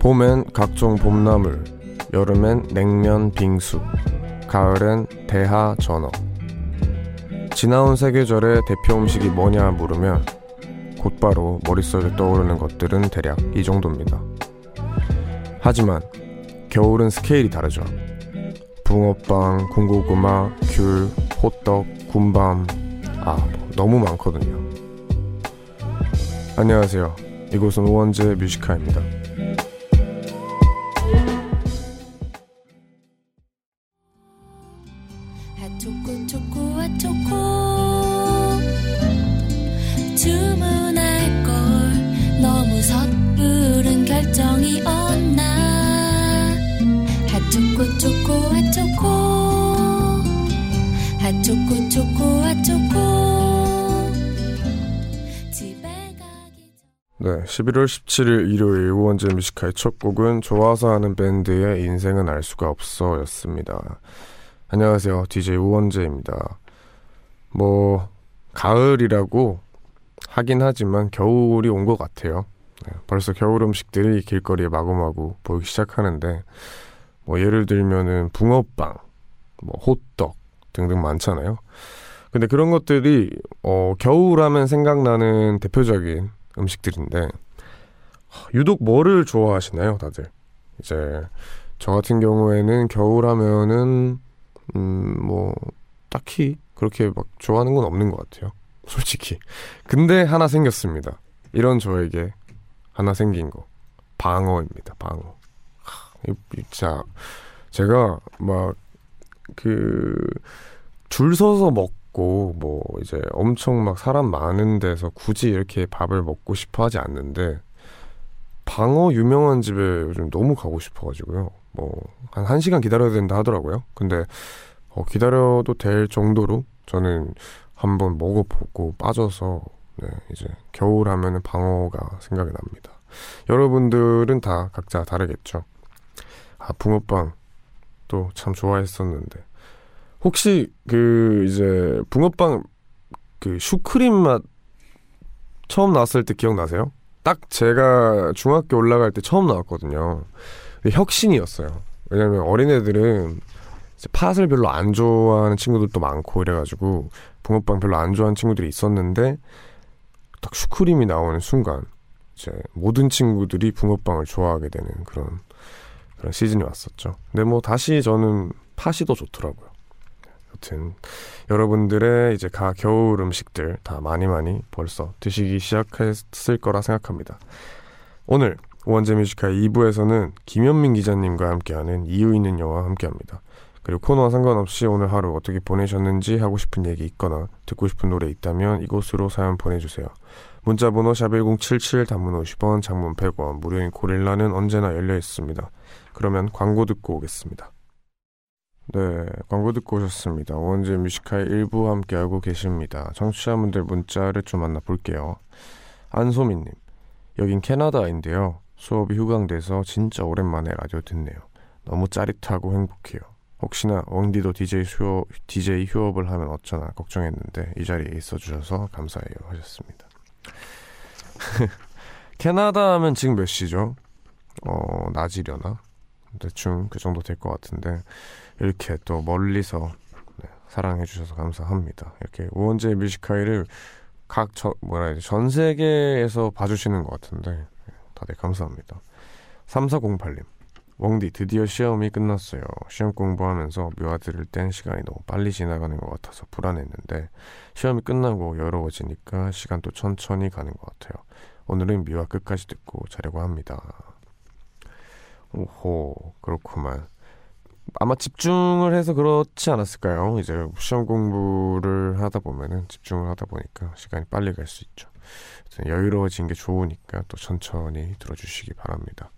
봄엔 각종 봄나물, 여름엔 냉면 빙수, 가을엔 대하 전어. 지나온 세계절의 대표 음식이 뭐냐 물으면 곧바로 머릿속에 떠오르는 것들은 대략 이 정도입니다. 하지만 겨울은 스케일이 다르죠. 붕어빵, 군고구마, 귤, 호떡, 군밤, 아, 뭐 너무 많거든요. 안녕하세요. 이곳은 오원재 뮤지카입니다. 11월 17일 일요일 우원재 Music High 첫 곡은 좋아서 하는 밴드의 인생은 알 수가 없어 였습니다. 안녕하세요. DJ 우원재입니다. 뭐, 가을이라고 하긴 하지만 겨울이 온 것 같아요. 네, 벌써 겨울 음식들이 길거리에 마구마구 보이기 시작하는데, 뭐, 예를 들면은 붕어빵, 뭐, 호떡 등등 많잖아요. 근데 그런 것들이, 어, 겨울 하면 생각나는 대표적인 음식들인데 유독 뭐를 좋아하시나요, 다들? 이제 저 같은 경우에는 겨울 하면은 음 뭐 딱히 그렇게 막 좋아하는 건 없는 것 같아요. 솔직히. 근데 하나 생겼습니다. 이런 저에게 하나 생긴 거. 방어입니다. 방어. 진짜 제가 막 그 줄 서서 먹 고 뭐 이제 엄청 막 사람 많은 데서 굳이 이렇게 밥을 먹고 싶어 하지 않는데 방어 유명한 집에 요즘 너무 가고 싶어가지고요. 뭐 한 1시간 기다려야 된다 하더라고요. 근데 어, 기다려도 될 정도로 저는 한번 먹어보고 빠져서 네, 이제 겨울 하면은 방어가 생각이 납니다. 여러분들은 다 각자 다르겠죠. 아 붕어빵 또 참 좋아했었는데 혹시 그 이제 붕어빵 그 슈크림 맛 처음 나왔을 때 기억나세요? 딱 제가 중학교 올라갈 때 처음 나왔거든요. 혁신이었어요. 왜냐면 어린애들은 팥을 별로 안 좋아하는 친구들도 많고 이래가지고 붕어빵 별로 안 좋아하는 친구들이 있었는데 딱 슈크림이 나오는 순간 이제 모든 친구들이 붕어빵을 좋아하게 되는 그런 그런 시즌이 왔었죠. 근데 뭐 다시 저는 팥이 더 좋더라고요. 여튼 여러분들의 이제 가 겨울 음식들 다 많이 많이 벌써 드시기 시작했을 거라 생각합니다. 오늘 원재 Music High 2부에서는 김현민 기자님과 함께하는 이유 있는 영화 함께합니다. 그리고 코너와 상관없이 오늘 하루 어떻게 보내셨는지 하고 싶은 얘기 있거나 듣고 싶은 노래 있다면 이곳으로 사연 보내주세요. 문자번호 샵1077 단문 50원 장문 100원 무료인 고릴라는 언제나 열려 있습니다. 그러면 광고 듣고 오겠습니다. 네, 광고 듣고 오셨습니다. 원재 Music High 일부 함께하고 계십니다. 청취자분들 문자를 좀 만나볼게요. 안소민님, 여긴 캐나다인데요. 수업이 휴강돼서 진짜 오랜만에 라디오 듣네요. 너무 짜릿하고 행복해요. 혹시나 왕디도 DJ 휴업, DJ 휴업을 하면 어쩌나 걱정했는데 이 자리에 있어주셔서 감사해요 하셨습니다. 캐나다 하면 지금 몇 시죠? 어, 낮이려나? 대충 그 정도 될 것 같은데 이렇게 또 멀리서 네, 사랑해 주셔서 감사합니다. 이렇게 우원재 뮤지카이를 각 저, 뭐라 해야 돼, 전 세계에서 봐주시는 것 같은데 네, 다들 감사합니다. 3408님 웡디 드디어 시험이 끝났어요. 시험 공부하면서 묘화 들을 땐 시간이 너무 빨리 지나가는 것 같아서 불안했는데 시험이 끝나고 여유로워지니까 시간도 천천히 가는 것 같아요. 오늘은 뮤하 끝까지 듣고 자려고 합니다. 오호 그렇구만. 아마 집중을 해서 그렇지 않았을까요? 이제 시험 공부를 하다 보면은 집중을 하다 보니까 시간이 빨리 갈 수 있죠. 여유로워진 게 좋으니까 또 천천히 들어주시기 바랍니다.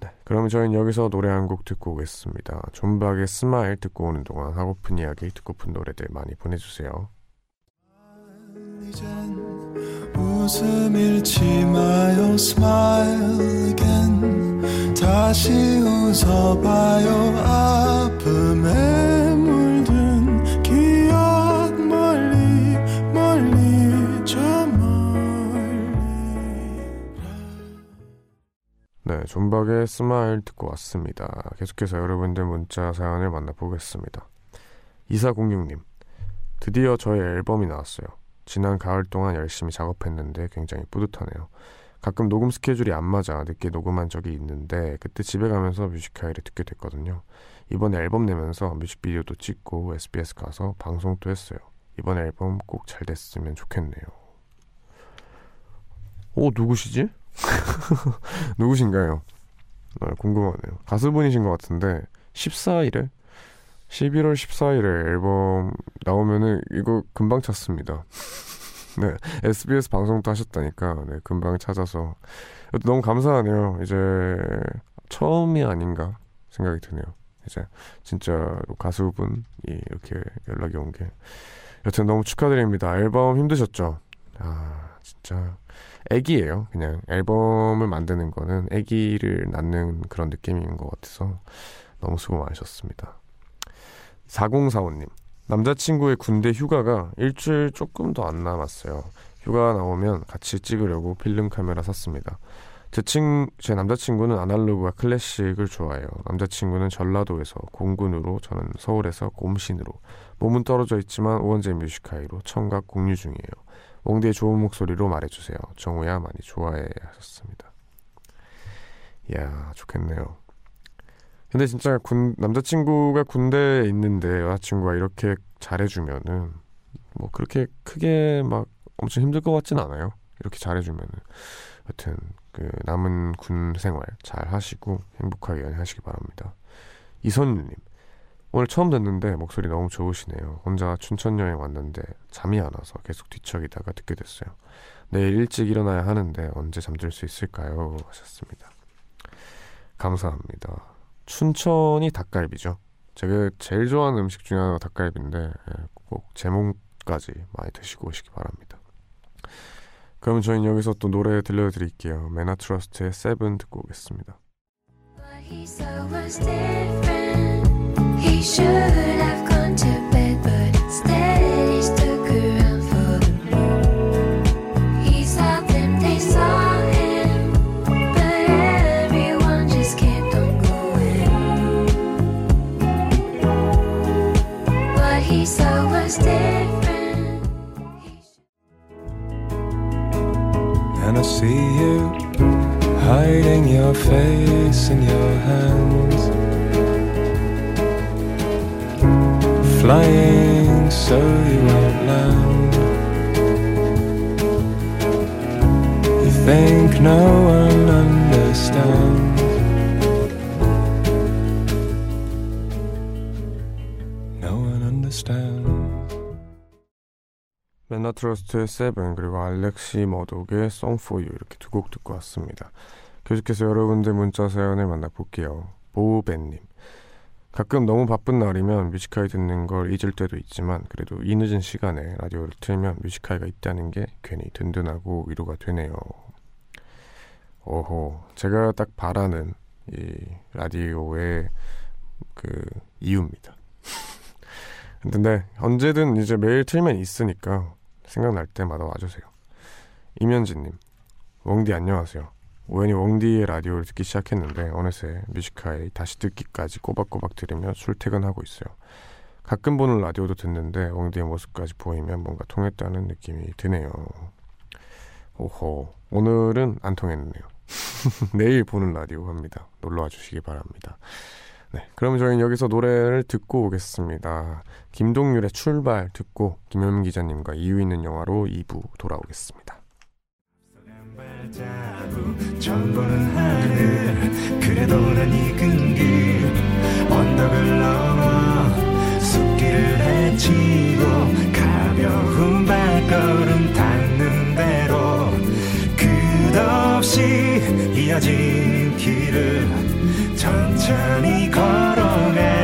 네, 그러면 저희는 여기서 노래 한 곡 듣고 오겠습니다. 존박의 Smile 듣고 오는 동안 하고픈 이야기, 듣고픈 노래들 많이 보내주세요. 다시 웃어봐요 아픔에 물든 기억 멀리 멀리 저 멀리 네, 존박의 Smile 듣고 왔습니다. 계속해서 여러분들 문자 사연을 만나보겠습니다. 2406님, 드디어 저의 앨범이 나왔어요. 지난 가을 동안 열심히 작업했는데 굉장히 뿌듯하네요. 가끔 녹음 스케줄이 안 맞아 늦게 녹음한 적이 있는데 그때 집에 가면서 뮤직하이를 듣게 됐거든요. 이번에 앨범 내면서 뮤직비디오도 찍고 SBS 가서 방송도 했어요. 이번 앨범 꼭 잘 됐으면 좋겠네요. 오 누구시지? 누구신가요? 아, 궁금하네요. 가수분이신 것 같은데 14일에 11월 14일에 앨범 나오면은 이거 금방 찾습니다. 네, SBS 방송도 하셨다니까 네, 금방 찾아서 너무 감사하네요. 이제 처음이 아닌가 생각이 드네요. 이제 진짜 가수분이 이렇게 연락이 온 게 여튼 너무 축하드립니다. 앨범 힘드셨죠? 아 진짜 애기예요. 그냥 앨범을 만드는 거는 애기를 낳는 그런 느낌인 것 같아서 너무 수고 많으셨습니다. 4045님 남자친구의 군대 휴가가 일주일 조금 더 안 남았어요. 휴가 나오면 같이 찍으려고 필름 카메라 샀습니다. 제, 친, 제 남자친구는 아날로그와 클래식을 좋아해요. 남자친구는 전라도에서 공군으로 저는 서울에서 곰신으로 몸은 떨어져 있지만 우원재 뮤지카이로 청각 공유 중이에요. 웡디의 좋은 목소리로 말해주세요. 정우야 많이 좋아해 하셨습니다. 이야 좋겠네요. 근데 진짜 군 남자친구가 군대에 있는데 여자친구가 이렇게 잘해주면은 뭐 그렇게 크게 막 엄청 힘들 것 같진 않아요. 이렇게 잘해주면은 여튼 그 남은 군 생활 잘 하시고 행복하게 연애하시기 바랍니다. 이선유님 오늘 처음 듣는데 목소리 너무 좋으시네요. 혼자 춘천 여행 왔는데 잠이 안 와서 계속 뒤척이다가 듣게 됐어요. 내일 일찍 일어나야 하는데 언제 잠들 수 있을까요? 하셨습니다. 감사합니다. 춘천이 닭갈비죠. 제가 제일 좋아하는 음식 중에 하나가 닭갈비인데 예, 꼭 제목까지 많이 드시고 오시기 바랍니다. 그럼 저희는 여기서 또 노래 들려드릴게요. 메나트러스트의 세븐 듣고 오겠습니다. He should have gone to bed, but instead saw was different. And I see you hiding your face in your hands, flying so you won't land. You think no one 트러스트의 Seven 그리고 알렉시 머독의 Song for You 이렇게 두 곡 듣고 왔습니다. 계속해서 여러분들 문자 사연을 만나볼게요. 보우벤님 가끔 너무 바쁜 날이면 뮤직하이 듣는 걸 잊을 때도 있지만 그래도 이 늦은 시간에 라디오를 틀면 뮤직하이가 있다는 게 괜히 든든하고 위로가 되네요. 오호 제가 딱 바라는 이 라디오의 그 이유입니다. 근데 언제든 이제 매일 틀면 있으니까 생각날 때마다 와주세요. 이면진님, 웡디 안녕하세요. 우연히 웡디의 라디오를 듣기 시작했는데 어느새 뮤지카이 다시 듣기까지 꼬박꼬박 들으며 출퇴근하고 있어요. 가끔 보는 라디오도 듣는데 웡디의 모습까지 보이면 뭔가 통했다는 느낌이 드네요. 오호, 오늘은 안 통했네요. 내일 보는 라디오 합니다. 놀러와 주시기 바랍니다. 네, 그럼 저희는 여기서 노래를 듣고 오겠습니다. 김동률의 출발 듣고 김현민 기자님과 이유 있는 영화로 2부 돌아오겠습니다. 이어진 길을 천천히 걸어가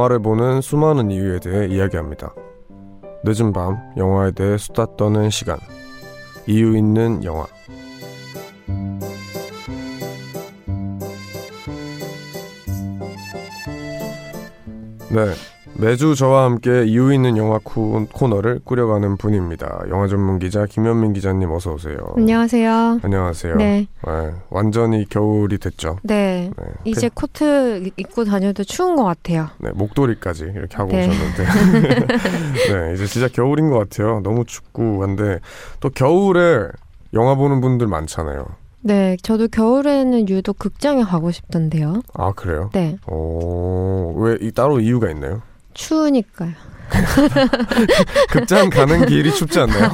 영화를 보는 수많은 이유에 대해 이야기합니다. 늦은 밤 영화에 대해 수다 떠는 시간. 이유 있는 영화. 네. 매주 저와 함께 이유 있는 영화 코, 코너를 꾸려가는 분입니다. 영화 전문 기자 김현민 기자님 어서 오세요. 안녕하세요. 안녕하세요. 네, 네, 완전히 겨울이 됐죠. 네. 네, 이제 코트 입고 다녀도 추운 것 같아요. 네, 목도리까지 이렇게 하고 네. 오셨는데. 네, 이제 진짜 겨울인 것 같아요. 너무 춥고 한데 또 겨울에 영화 보는 분들 많잖아요. 네, 저도 겨울에는 유독 극장에 가고 싶던데요. 아 그래요? 네, 오, 왜 이 따로 이유가 있나요? 추우니까요. 극장 가는 길이 춥지 않나요?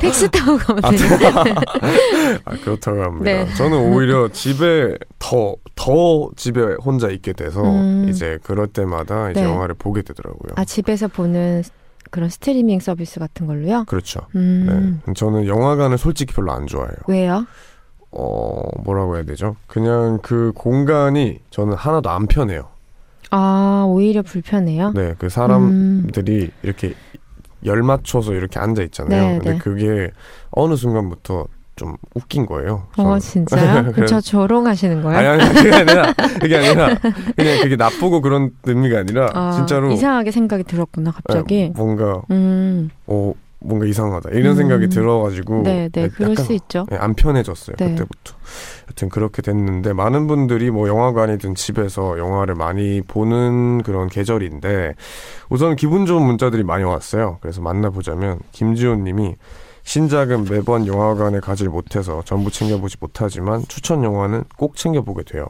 택시 타고 가면 아, 되는데. 아, 그렇다고 합니다. 네. 저는 오히려 집에 더, 더 집에 혼자 있게 돼서 음. 이제 그럴 때마다 이제 네. 영화를 보게 되더라고요. 아, 집에서 보는 그런 스트리밍 서비스 같은 걸로요? 그렇죠. 음, 네. 저는 영화관을 솔직히 별로 안 좋아해요. 왜요? 어, 뭐라고 해야 되죠? 그냥 그 공간이 저는 하나도 안 편해요. 아, 오히려 불편해요? 네, 그 음, 사람들이 이렇게 열 맞춰서 이렇게 앉아 있잖아요. 네, 근데 네. 그게 어느 순간부터 좀 웃긴 거예요. 어. 진짜요? 그럼 그래서- 저 조롱하시는 거예요? 아니, 아니, 그게 아니라, 그게 아니라, 그냥 그게 나쁘고 그런 의미가 아니라, 아, 진짜로. 이상하게 생각이 들었구나, 갑자기. 네, 뭔가, 음, 어, 뭔가 이상하다. 이런 음. 생각이 들어가지고. 네, 네, 그럴 약간 수 있죠. 네, 안 편해졌어요. 네. 그때부터. 여튼 그렇게 됐는데 많은 분들이 뭐 영화관이든 집에서 영화를 많이 보는 그런 계절인데 우선 기분 좋은 문자들이 많이 왔어요. 그래서 만나보자면 김지훈 님이 신작은 매번 영화관에 가질 못해서 전부 챙겨보지 못하지만 추천 영화는 꼭 챙겨보게 돼요.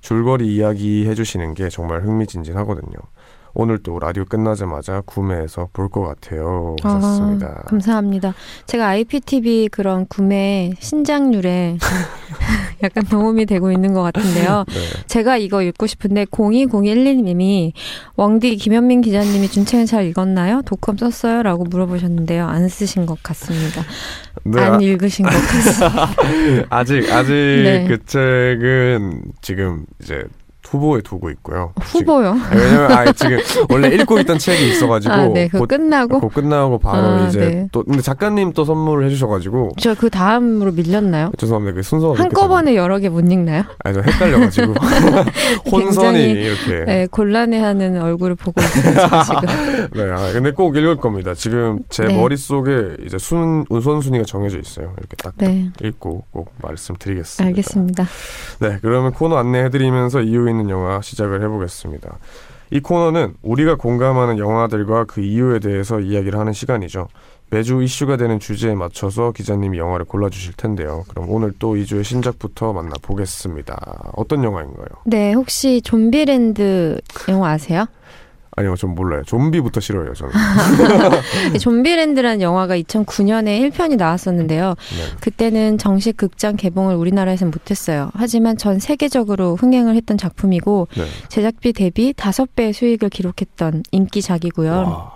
줄거리 이야기 해주시는 게 정말 흥미진진하거든요. 오늘 또 라디오 끝나자마자 구매해서 볼 것 같아요. 하셨습니다. 아, 감사합니다. 제가 IPTV 그런 구매 신작률에 약간 도움이 되고 있는 것 같은데요. 네. 제가 이거 읽고 싶은데 0201님이 왕디 김현민 기자님이 준 책은 잘 읽었나요? 독감 썼어요? 라고 물어보셨는데요. 안 쓰신 것 같습니다. 네, 안 읽으신 것 같습니다. 아직 아직 네. 그 책은 지금 이제 후보에 두고 있고요. 후보요. 지금- 왜냐면 아 지금 원래 읽고 있던 책이 있어가지고 아, 네. 곧, 끝나고 곧 끝나고 바로 아, 이제 네. 또 근데 작가님 또 선물을 해주셔가지고 저 그 다음으로 밀렸나요? 죄송합니다 그 순서가 한꺼번에 여러 개 못 읽나요? 됐네요. 아니 저 헷갈려가지고 혼선이 이렇게 네, 곤란해하는 얼굴을 보고 있어요, 저 지금. 네, 아, 근데 꼭 읽을 겁니다. 지금 제 네. 머릿 속에 이제 순, 우선순위가 정해져 있어요. 이렇게 딱 네, 읽고 꼭 말씀드리겠습니다. 알겠습니다. 네, 그러면 코너 안내해드리면서 이유 있는 영화 시작을 해보겠습니다. 이 코너는 우리가 공감하는 영화들과 그 이유에 대해서 이야기를 하는 시간이죠. 매주 이슈가 되는 주제에 맞춰서 기자님이 영화를 골라주실 텐데요. 그럼 오늘 또 2주의 신작부터 만나보겠습니다. 어떤 영화인가요? 네, 혹시 좀비랜드 영화 아세요? 아니요, 전 몰라요. 좀비부터 싫어해요, 저는. 네, 좀비랜드라는 영화가 2009년에 1편이 나왔었는데요. 네. 그때는 정식 극장 개봉을 우리나라에서는 못했어요. 하지만 전 세계적으로 흥행을 했던 작품이고 네. 제작비 대비 5배의 수익을 기록했던 인기작이고요. 와,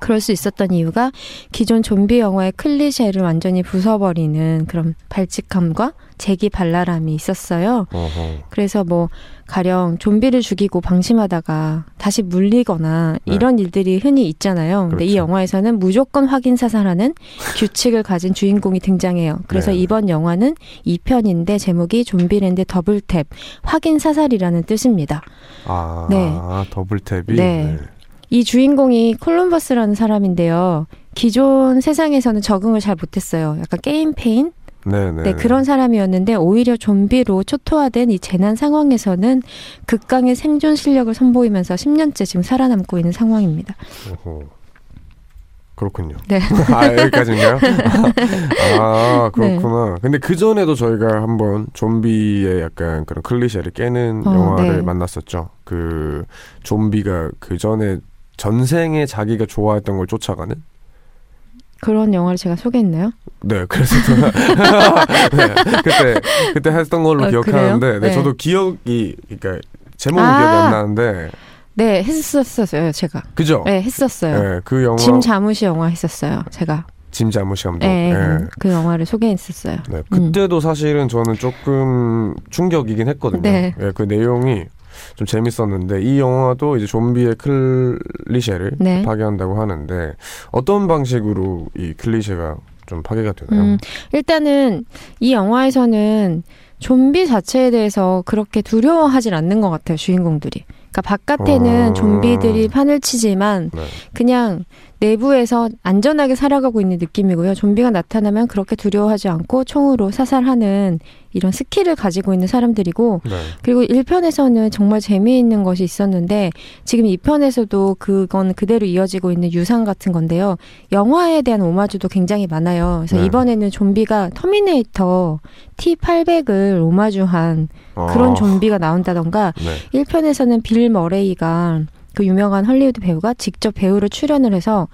그럴 수 있었던 이유가 기존 좀비 영화의 클리셰를 완전히 부숴버리는 그런 발칙함과 재기 발랄함이 있었어요. 어허. 그래서 뭐 가령 좀비를 죽이고 방심하다가 다시 물리거나 네. 이런 일들이 흔히 있잖아요. 근데 이 그렇죠. 영화에서는 무조건 확인 사살하는 규칙을 가진 주인공이 등장해요. 그래서 네. 이번 영화는 2편인데 제목이 좀비랜드 더블탭 확인 사살이라는 뜻입니다. 아, 네. 더블탭이? 네. 이 주인공이 콜럼버스라는 사람인데요. 기존 세상에서는 적응을 잘 못했어요. 약간 게임 폐인? 네, 네. 네, 그런 사람이었는데 오히려 좀비로 초토화된 이 재난 상황에서는 극강의 생존 실력을 선보이면서 10년째 지금 살아남고 있는 상황입니다. 어허. 그렇군요. 네. 아, 여기까지인가요? 아, 네. 그렇구나. 근데 그 전에도 저희가 한번 좀비의 약간 그런 클리셰를 깨는 어, 영화를 네. 만났었죠. 그 좀비가 그 전에 전생에 자기가 좋아했던 걸 쫓아가는? 그런 영화를 제가 소개했나요? 네, 그래서 제가 네, 그때 그때 했던 걸로 아, 기억하는데? 네, 네. 저도 기억이 그러니까 제목은 아. 기억이 안 나는데, 네, 했었어요, 제가. 그죠? 네, 했었어요. 네, 그 영화 짐 자무시 영화 했었어요, 제가. 짐 자무시 감독. 네, 네. 그 영화를 소개했었어요. 네, 그때도 사실은 저는 조금 충격이긴 했거든요. 네. 예, 그 내용이 좀 재밌었는데 이 영화도 이제 좀비의 클리셰를 네. 파괴한다고 하는데 어떤 방식으로 이 클리셰가 좀 파괴가 되나요? 음, 일단은 이 영화에서는 좀비 자체에 대해서 그렇게 두려워하진 않는 것 같아요, 주인공들이. 그러니까 바깥에는 어. 좀비들이 판을 치지만 네. 그냥 내부에서 안전하게 살아가고 있는 느낌이고요. 좀비가 나타나면 그렇게 두려워하지 않고 총으로 사살하는 이런 스킬을 가지고 있는 사람들이고 네. 그리고 1편에서는 정말 재미있는 것이 있었는데 지금 2편에서도 그건 그대로 이어지고 있는 유산 같은 건데요. 영화에 대한 오마주도 굉장히 많아요. 그래서 네. 이번에는 좀비가 터미네이터 T800을 오마주한 그런 아, 좀비가 나온다던가 네. 1편에서는 빌 머레이가 그 유명한 헐리우드 배우가 직접 배우로 출연을 해서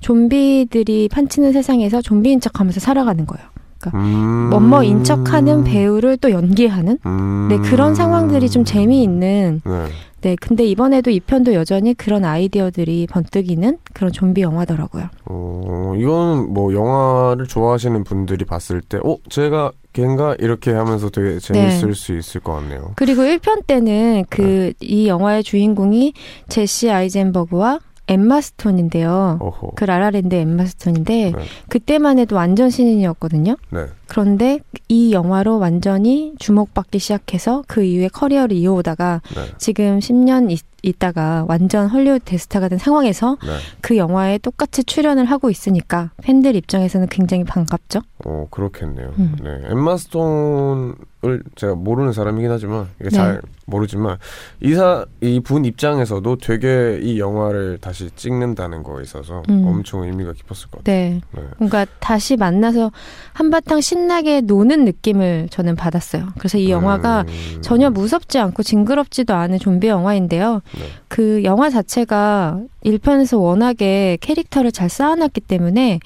좀비들이 판치는 세상에서 좀비인 척하면서 살아가는 거예요. 음. 뭐뭐인 척하는 배우를 또 연기하는 음. 네, 그런 상황들이 좀 재미있는. 네. 네, 근데 이번에도 이 편도 여전히 그런 아이디어들이 번뜩이는 그런 좀비 영화더라고요. 어, 이건 뭐 영화를 좋아하시는 분들이 봤을 때, 어, 제가 걔인가 이렇게 하면서 되게 재밌을 네. 수 있을 것 같네요. 그리고 1편 때는 그 네. 이 영화의 주인공이 제시 아이젠버그와 엠마 스톤인데요. 어허. 그 라라랜드 엠마 스톤인데 네. 그때만 해도 완전 신인이었거든요. 네. 그런데 이 영화로 완전히 주목받기 시작해서 그 이후에 커리어를 이어오다가 네. 지금 10년 있, 있다가 완전 헐리우드 대스타가 된 상황에서 네. 그 영화에 똑같이 출연을 하고 있으니까 팬들 입장에서는 굉장히 반갑죠. 어, 그렇겠네요. 음. 네. 엠마 스톤을 제가 모르는 사람이긴 하지만, 이게 네. 잘 모르지만, 이사, 이 분 입장에서도 되게 이 영화를 다시 찍는다는 거에 있어서 음. 엄청 의미가 깊었을 것 같아요. 네. 네. 뭔가 다시 만나서 한바탕 신나게 노는 느낌을 저는 받았어요. 그래서 이 영화가 음. 전혀 무섭지 않고 징그럽지도 않은 좀비 영화인데요. 네. 그 영화 자체가 1편에서 워낙에 캐릭터를 잘 쌓아놨기 때문에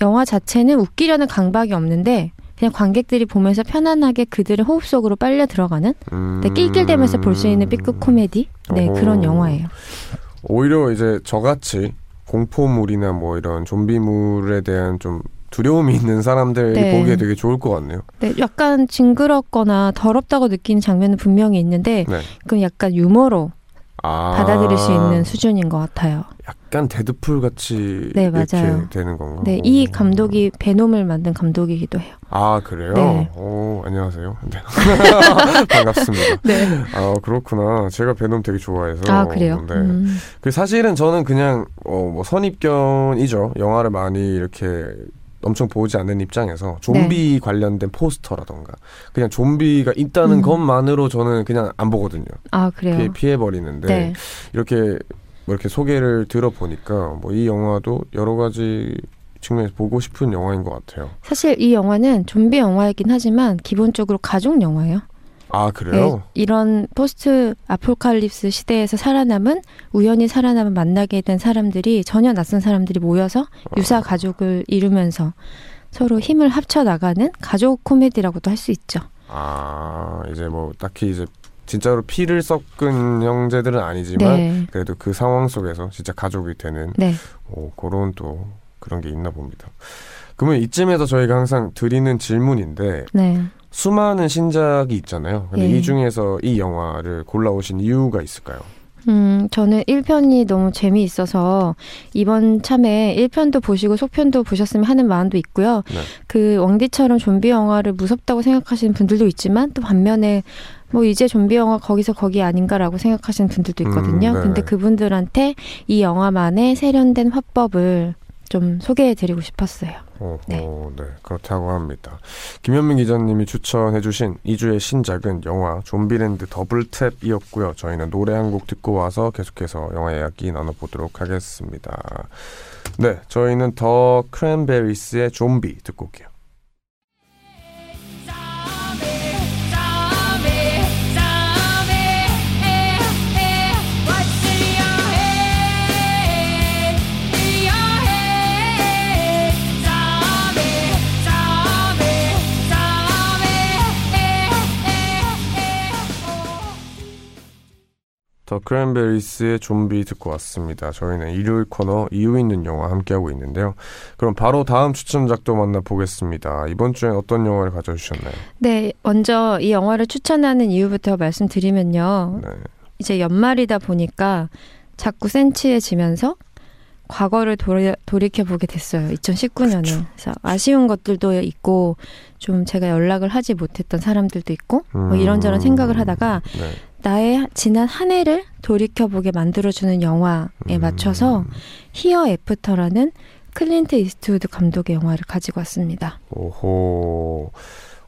영화 자체는 웃기려는 강박이 없는데 그냥 관객들이 보면서 편안하게 그들의 호흡 속으로 빨려 들어가는 음. 네, 낄낄대면서 볼 수 있는 B급 코미디 네, 어허. 그런 영화예요. 오히려 이제 저같이 공포물이나 뭐 이런 좀비물에 대한 좀 두려움이 있는 사람들이 네. 보기에 되게 좋을 것 같네요. 네, 약간 징그럽거나 더럽다고 느끼는 장면은 분명히 있는데 네. 그건 약간 유머로 아, 받아들일 수 있는 수준인 것 같아요. 약간 데드풀 같이 네, 맞아요. 되는 건가? 네, 이 오. 감독이 베놈을 만든 감독이기도 해요. 아 그래요? 네. 오 안녕하세요. 네. 반갑습니다. 네. 아 그렇구나. 제가 베놈 되게 좋아해서. 아, 그래요? 네. 음. 그 사실은 저는 그냥 어, 뭐 선입견이죠. 영화를 많이 이렇게 엄청 보지 않는 입장에서 좀비 관련된 포스터라던가 그냥 좀비가 있다는 음. 것만으로 저는 그냥 안 보거든요. 아, 그래요? 피해 버리는데 네. 이렇게 뭐 이렇게 소개를 들어보니까 뭐 이 영화도 여러 가지 측면에서 보고 싶은 영화인 것 같아요. 사실 이 영화는 좀비 영화이긴 하지만 기본적으로 가족 영화예요. 아 그래요? 네, 이런 포스트 아포칼립스 시대에서 살아남은 우연히 살아남은 만나게 된 사람들이 전혀 낯선 사람들이 모여서 유사 가족을 이루면서 서로 힘을 합쳐 나가는 가족 코미디라고도 할 수 있죠. 아 이제 뭐 딱히 이제 진짜로 피를 섞은 형제들은 아니지만 네, 그래도 그 상황 속에서 진짜 가족이 되는 네, 오, 그런 또 그런 게 있나 봅니다. 그러면 이쯤에서 저희가 항상 드리는 질문인데 네. 수많은 신작이 있잖아요. 근데 예. 이 중에서 이 영화를 골라오신 이유가 있을까요? 음, 저는 1편이 너무 재미있어서 이번 참에 1편도 보시고 속편도 보셨으면 하는 마음도 있고요. 네. 그 왕디처럼 좀비 영화를 무섭다고 생각하시는 분들도 있지만 또 반면에 뭐 이제 좀비 영화 거기서 거기 아닌가라고 생각하시는 분들도 있거든요. 음, 네. 근데 그분들한테 이 영화만의 세련된 화법을 좀 소개해 드리고 싶었어요. 어, 네. 어, 네, 그렇다고 합니다. 김현민 기자님이 추천해주신 2주의 신작은 영화 좀비랜드 더블탭이었고요. 저희는 노래 한 곡 듣고 와서 계속해서 영화 이야기 나눠보도록 하겠습니다. 네, 저희는 더 크랜베리스의 좀비 듣고 올게요. 더 크랜베리스의 좀비 듣고 왔습니다. 저희는 일요일 코너 이유 있는 영화 함께하고 있는데요. 그럼 바로 다음 추천작도 만나보겠습니다. 이번 주엔 어떤 영화를 가져주셨나요? 네, 먼저 이 영화를 추천하는 이유부터 말씀드리면요. 네. 이제 연말이다 보니까 자꾸 센치해지면서 과거를 돌이, 돌이켜보게 됐어요. 2019년에. 그렇죠. 그래서 아쉬운 것들도 있고, 좀 제가 연락을 하지 못했던 사람들도 있고, 뭐 이런저런 음. 생각을 하다가, 네. 나의 지난 한 해를 돌이켜보게 만들어주는 영화에 음. 맞춰서, 히어 애프터라는 클린트 이스트우드 감독의 영화를 가지고 왔습니다. 오호.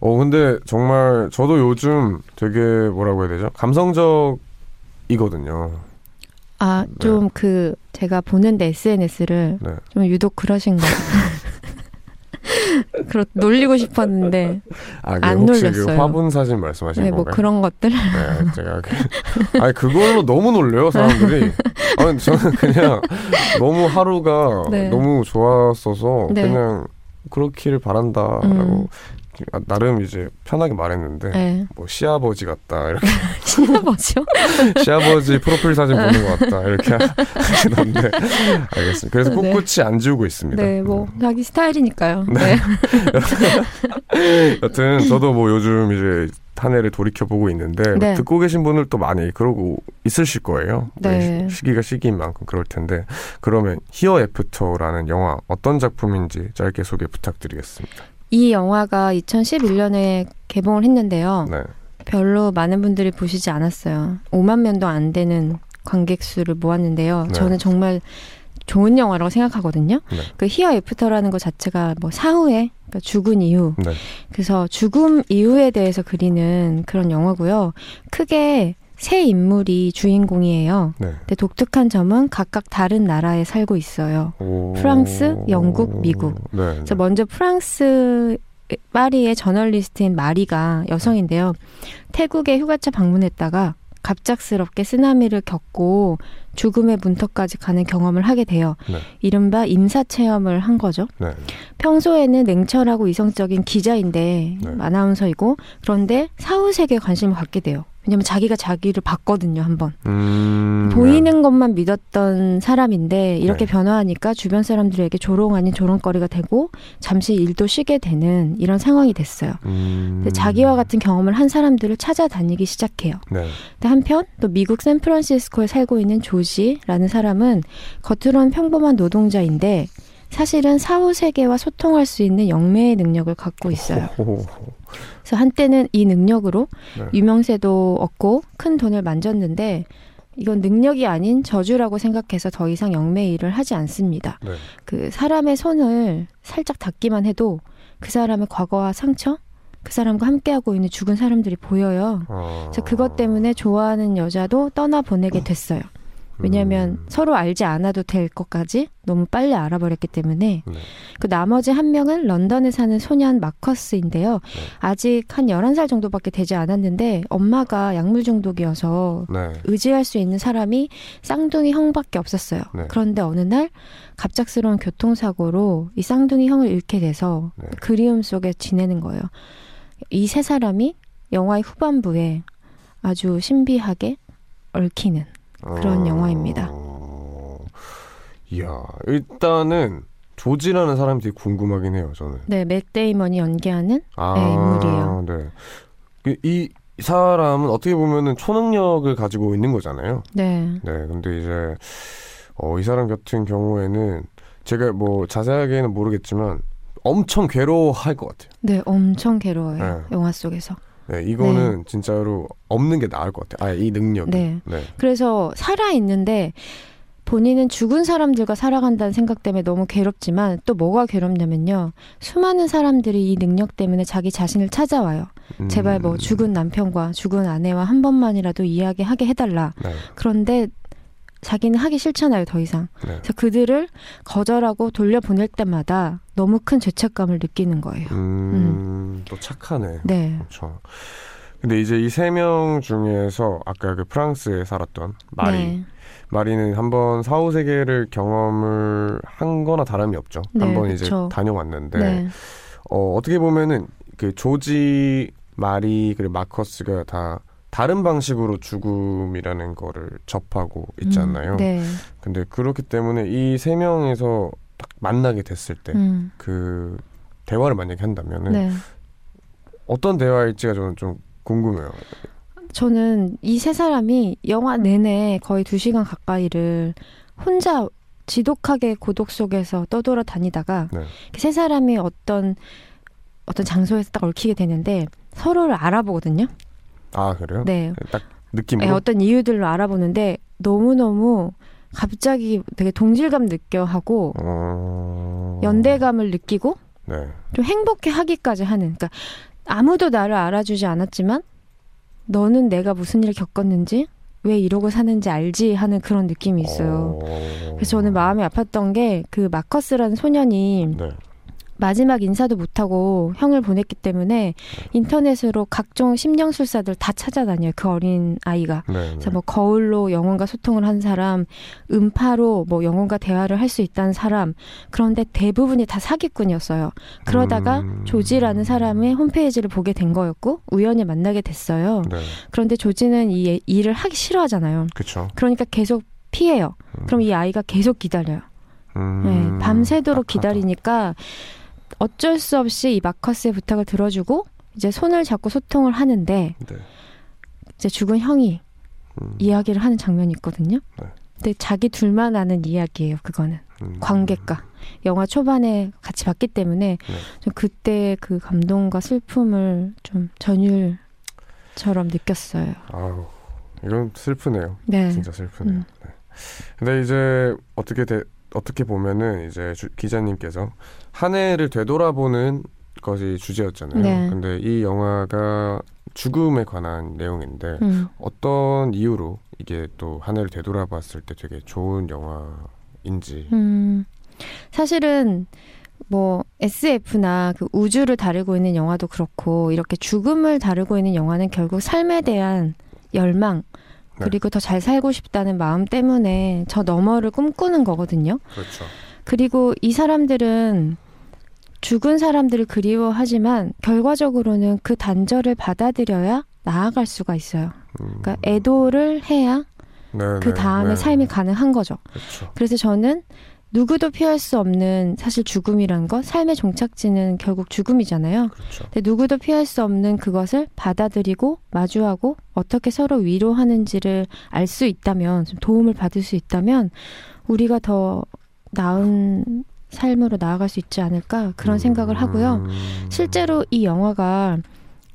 어, 근데 정말 저도 요즘 되게 뭐라고 해야 되죠? 감성적이거든요. 아, 네. 좀 그, 제가 보는데 SNS를 네. 좀 유독 그러신 거. 그렇 놀리고 싶었는데 아, 그안그 놀렸어요. 화분 사진 말씀하시는 네, 뭐 건가요? 그런 것들 네, 제가 그, 아니 그걸로 너무 놀래요 사람들이. 아니 저는 그냥 너무 하루가 네. 너무 좋았어서 네. 그냥 그렇기를 바란다라고 음. 아, 나름 이제 편하게 말했는데 네. 뭐 시아버지 같다 이렇게 시아버지요? 시아버지 프로필 사진 보는 것 같다 이렇게 하시던데 알겠습니다. 그래서 네. 꿋꿋이 안 지우고 있습니다. 네, 뭐 자기 스타일이니까요. 네. 여튼 저도 뭐 요즘 이제 한 해를 돌이켜 보고 있는데 네. 듣고 계신 분들도 많이 그러고 있으실 거예요. 네. 시- 시기가 시기인 만큼 그럴 텐데 그러면 히어 애프터라는 영화 어떤 작품인지 짧게 소개 부탁드리겠습니다. 이 영화가 2011년에 개봉을 했는데요. 네. 별로 많은 분들이 보시지 않았어요. 5만 명도 안 되는 관객 수를 모았는데요. 네. 저는 정말 좋은 영화라고 생각하거든요. 네. 그 히어 애프터라는 것 자체가 뭐 사후에 그러니까 죽은 이후 네. 그래서 죽음 이후에 대해서 그리는 그런 영화고요. 크게 세 인물이 주인공이에요. 네. 근데 독특한 점은 각각 다른 나라에 살고 있어요. 오. 프랑스, 영국, 미국. 네. 그래서 먼저 프랑스 파리의 저널리스트인 마리가 여성인데요. 태국에 휴가차 방문했다가 갑작스럽게 쓰나미를 겪고 죽음의 문턱까지 가는 경험을 하게 돼요. 네. 이른바 임사 체험을 한 거죠. 네. 평소에는 냉철하고 이성적인 기자인데 네. 아나운서이고 그런데 사후 세계에 관심을 갖게 돼요. 왜냐면 자기가 자기를 봤거든요, 한번. 음, 보이는 것만 믿었던 사람인데 이렇게 네. 변화하니까 주변 사람들에게 조롱 아닌 조롱거리가 되고 잠시 일도 쉬게 되는 이런 상황이 됐어요. 네. 음, 자기와 같은 경험을 한 사람들을 찾아다니기 시작해요. 네. 근데 한편 또 미국 샌프란시스코에 살고 있는 조지라는 사람은 겉으로는 평범한 노동자인데 사실은 사후 세계와 소통할 수 있는 영매의 능력을 갖고 있어요. 호호호. 그래서 한때는 이 능력으로 네. 유명세도 얻고 큰 돈을 만졌는데 이건 능력이 아닌 저주라고 생각해서 더 이상 영매 일을 하지 않습니다. 네. 그 사람의 손을 살짝 닿기만 해도 그 사람의 과거와 상처, 그 사람과 함께하고 있는 죽은 사람들이 보여요. 어. 그래서 그것 때문에 좋아하는 여자도 떠나 보내게 됐어요. 왜냐하면 음, 서로 알지 않아도 될 것까지 너무 빨리 알아버렸기 때문에 네. 그 나머지 한 명은 런던에 사는 소년 마커스인데요. 네. 아직 한 11살 정도밖에 되지 않았는데 엄마가 약물 중독이어서 네. 의지할 수 있는 사람이 쌍둥이 형밖에 없었어요. 네. 그런데 어느 날 갑작스러운 교통사고로 이 쌍둥이 형을 잃게 돼서 네. 그리움 속에 지내는 거예요. 이 세 사람이 영화의 후반부에 아주 신비하게 얽히는 그런 영화입니다. 어, 이야, 일단은 조지라는 사람이 되게 궁금하긴 해요, 저는. 네, 맥 데이먼이 연기하는 아, 네, 인물이에요. 네. 그이 사람은 어떻게 보면은 초능력을 가지고 있는 거잖아요. 네. 네, 근데 이제 어, 이 사람 같은 경우에는 제가 뭐 자세하게는 모르겠지만 엄청 괴로워할 것 같아요. 네, 엄청 괴로워요. 네. 영화 속에서. 네, 이거는 진짜로 없는 게 나을 것 같아요. 아, 이 능력이. 네. 네. 그래서 살아 있는데 본인은 죽은 사람들과 살아간다는 생각 때문에 너무 괴롭지만 또 뭐가 괴롭냐면요. 수많은 사람들이 이 능력 때문에 자기 자신을 찾아와요. 음, 제발 뭐 죽은 남편과 죽은 아내와 한 번만이라도 이야기하게 해달라. 네, 그런데 자기는 하기 싫잖아요, 더 이상. 네. 그래서 그들을 거절하고 돌려보낼 때마다 너무 큰 죄책감을 느끼는 거예요. 음, 또 착하네. 네. 그렇죠. 근데 이제 이 세 명 중에서 아까 그 프랑스에 살았던 마리, 네. 마리는 한번 사후 세계를 경험을 한 거나 다름이 없죠. 네, 한번 이제. 다녀왔는데 네. 어, 어떻게 보면은 그 조지, 마리 그리고 마커스가 다 다른 방식으로 죽음이라는 거를 접하고 있지 음, 않나요? 네. 근데 그렇기 때문에 이 세 명에서 딱 만나게 됐을 때그 음. 대화를 만약에 한다면은 네. 어떤 대화일지가 저는 좀 궁금해요. 저는 이 세 사람이 영화 내내 거의 두 시간 가까이를 혼자 지독하게 고독 속에서 떠돌아 다니다가 네. 그세 사람이 어떤 어떤 장소에서 딱 얽히게 되는데 서로를 알아보거든요. 아 그래요? 네, 딱 네, 느낌으로. 어떤 이유들로 알아보는데 너무 너무 갑자기 되게 동질감 느껴 하고 어... 연대감을 느끼고 네. 좀 행복해 하기까지 하는. 그러니까 아무도 나를 알아주지 않았지만 너는 내가 무슨 일을 겪었는지 왜 이러고 사는지 알지 하는 그런 느낌이 있어요. 어... 그래서 저는 마음이 아팠던 게 그 마커스라는 소년이 네. 마지막 인사도 못하고 형을 보냈기 때문에 인터넷으로 각종 심령술사들 다 찾아다녀요. 그 어린 아이가. 네. 네. 그래서 뭐 거울로 영혼과 소통을 한 사람, 음파로 뭐 영혼과 대화를 할 수 있다는 사람. 그런데 대부분이 다 사기꾼이었어요. 그러다가 음. 조지라는 사람의 홈페이지를 보게 된 거였고 우연히 만나게 됐어요. 네. 그런데 조지는 이 일을 하기 싫어하잖아요. 그렇죠. 그러니까 계속 피해요. 그럼 이 아이가 계속 기다려요. 음... 네, 밤새도록 악하다. 기다리니까 어쩔 수 없이 이 마커스의 부탁을 들어주고 이제 손을 잡고 소통을 하는데 네. 이제 죽은 형이 음. 이야기를 하는 장면이 있거든요. 네. 근데 자기 둘만 아는 이야기예요. 그거는 음. 관객과 영화 초반에 같이 봤기 때문에 네. 좀 그때 그 감동과 슬픔을 좀 전율처럼 느꼈어요. 아우 이건 슬프네요. 네. 진짜 슬프네요. 음. 네. 근데 이제 어떻게 돼 어떻게 보면은 이제 주- 기자님께서 한 해를 되돌아보는 것이 주제였잖아요. 네. 근데 이 영화가 죽음에 관한 내용인데 음. 어떤 이유로 이게 또 한 해를 되돌아봤을 때 되게 좋은 영화인지. 음, 사실은 뭐 SF나 그 우주를 다루고 있는 영화도 그렇고 이렇게 죽음을 다루고 있는 영화는 결국 삶에 대한 열망 네. 그리고 더 잘 살고 싶다는 마음 때문에 저 너머를 꿈꾸는 거거든요. 그렇죠. 그리고 이 사람들은 죽은 사람들을 그리워하지만 결과적으로는 그 단절을 받아들여야 나아갈 수가 있어요. 음. 그러니까 애도를 해야 네, 그 네, 다음에 네. 삶이 가능한 거죠. 그렇죠. 그래서 저는 누구도 피할 수 없는 사실 죽음이란 것, 삶의 종착지는 결국 죽음이잖아요. 그렇죠. 근데 누구도 피할 수 없는 그것을 받아들이고 마주하고 어떻게 서로 위로하는지를 알 수 있다면, 좀 도움을 받을 수 있다면 우리가 더 나은 삶으로 나아갈 수 있지 않을까 그런 생각을 하고요. 음. 실제로 이 영화가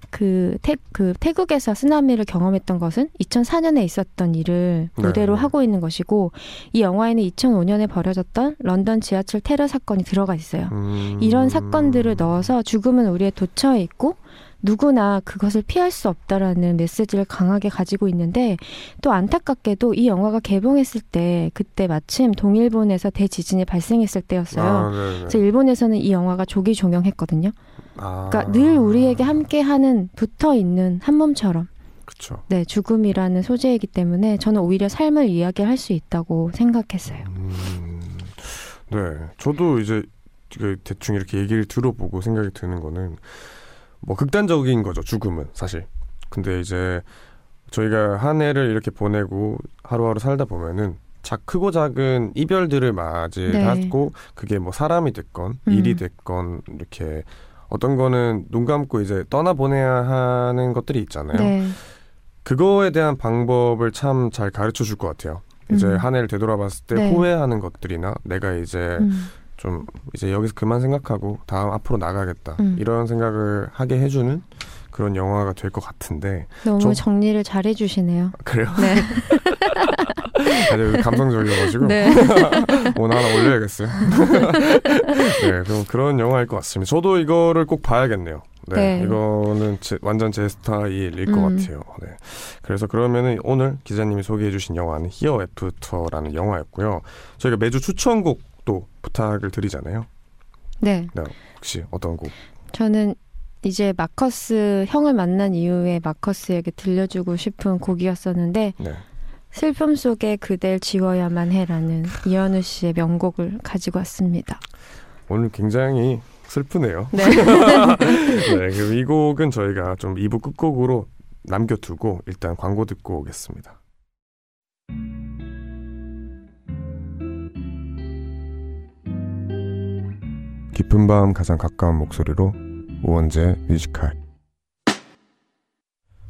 그, 태, 그 태국에서 쓰나미를 경험했던 것은 2004년에 있었던 일을 네. 무대로 하고 있는 것이고 이 영화에는 2005년에 벌어졌던 런던 지하철 테러 사건이 들어가 있어요. 음. 이런 사건들을 넣어서 죽음은 우리의 도처에 있고 누구나 그것을 피할 수 없다라는 메시지를 강하게 가지고 있는데 또 안타깝게도 이 영화가 개봉했을 때 그때 마침 동일본에서 대지진이 발생했을 때였어요. 아, 네네. 그래서 일본에서는 이 영화가 조기 종영했거든요. 아. 그러니까 늘 우리에게 함께하는 붙어 있는 한 몸처럼 그렇죠. 네 죽음이라는 소재이기 때문에 저는 오히려 삶을 이야기할 수 있다고 생각했어요. 음, 네, 저도 이제 그 대충 이렇게 얘기를 들어보고 생각이 드는 거는 뭐 극단적인 거죠 죽음은 사실. 근데 이제 저희가 한 해를 이렇게 보내고 하루하루 살다 보면은 작 크고 작은 이별들을 맞이하고 그게 뭐 사람이 됐건 음. 일이 됐건 이렇게 어떤 거는 눈 감고 이제 떠나 보내야 하는 것들이 있잖아요. 네, 그거에 대한 방법을 참 잘 가르쳐 줄 것 같아요. 이제 음. 한 해를 되돌아봤을 때 네. 후회하는 것들이나 내가 이제 음, 좀 이제 여기서 그만 생각하고 다음 앞으로 나가겠다 음. 이런 생각을 하게 해주는 그런 영화가 될 것 같은데 너무 저- 정리를 잘 해주시네요. 그래요? 네, 아주 감성적이어가지고 네, 오늘 하나 올려야겠어요. 네, 그럼 그런 영화일 것 같습니다. 저도 이거를 꼭 봐야겠네요. 네, 네. 이거는 제- 완전 제 스타일일 것 음. 같아요. 네. 그래서 그러면은 오늘 기자님이 소개해주신 영화는 히어 애프터라는 영화였고요. 저희가 매주 추천곡 도 부탁을 드리잖아요. 네. 혹시 어떤 곡? 저는 이제 마커스 형을 만난 이후에 마커스에게 들려주고 싶은 곡이었었는데 네. 슬픔 속에 그댈 지워야만 해라는 이현우 씨의 명곡을 가지고 왔습니다. 오늘 굉장히 슬프네요. 네. 네, 그럼 이 곡은 저희가 좀 2부 끝곡으로 남겨두고 일단 광고 듣고 오겠습니다. 깊은 밤 가장 가까운 목소리로 우원재 뮤지컬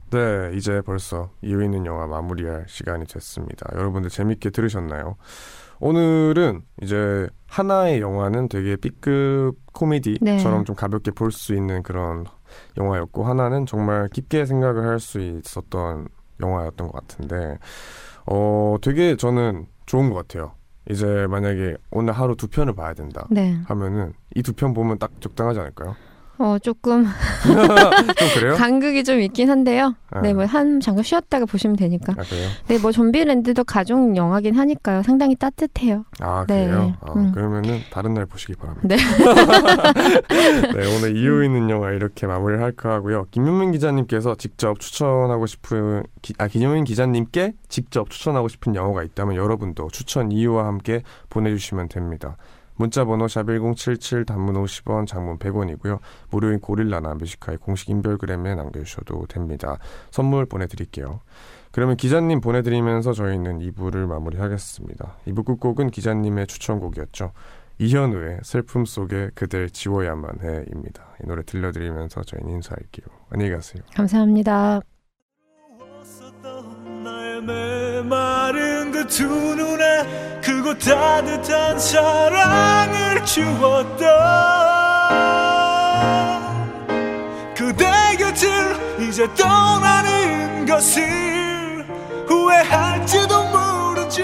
네, 이제 벌써 이유 있는 영화 마무리할 시간이 됐습니다. 여러분들 재밌게 들으셨나요? 오늘은 이제 하나의 영화는 되게 B급 코미디처럼 네. 좀 가볍게 볼 수 있는 그런 영화였고 하나는 정말 깊게 생각을 할 수 있었던 영화였던 것 같은데 어 되게 저는 좋은 것 같아요. 이제 만약에 오늘 하루 두 편을 봐야 된다 네. 하면은 이 두 편 보면 딱 적당하지 않을까요? 어, 조금 좀 그래요? 간극이 좀 있긴 한데요. 아, 네, 뭐 한 잠깐 쉬었다가 보시면 되니까. 아 그래요? 네, 뭐 좀비랜드도 가족 영화긴 하니까요. 상당히 따뜻해요. 아 네, 그래요? 아, 음. 그러면은 다른 날 보시기 바랍니다. 네. 네, 오늘 이유 있는 영화 이렇게 마무리를 할까 하고요. 김윤민 기자님께서 직접 추천하고 싶은 기, 아 김윤민 기자님께 직접 추천하고 싶은 영화가 있다면 여러분도 추천 이유와 함께 보내 주시면 됩니다. 문자 번호 샵 1077 단문 50원 장문 100원이고요. 무료인 고릴라나 뮤직하이 공식 인별그램에 남겨주셔도 됩니다. 선물 보내드릴게요. 그러면 기자님 보내드리면서 저희는 2부를 마무리하겠습니다. 2부 끝곡은 기자님의 추천곡이었죠. 이현우의 슬픔 속에 그댈 지워야만 해입니다. 이 노래 들려드리면서 저희는 인사할게요. 안녕히 가세요. 감사합니다. 나의 메마른 그 두 눈에 그곳 따뜻한 사랑을 주었던 그대 곁을 이제 떠나는 것을 후회할지도 모르지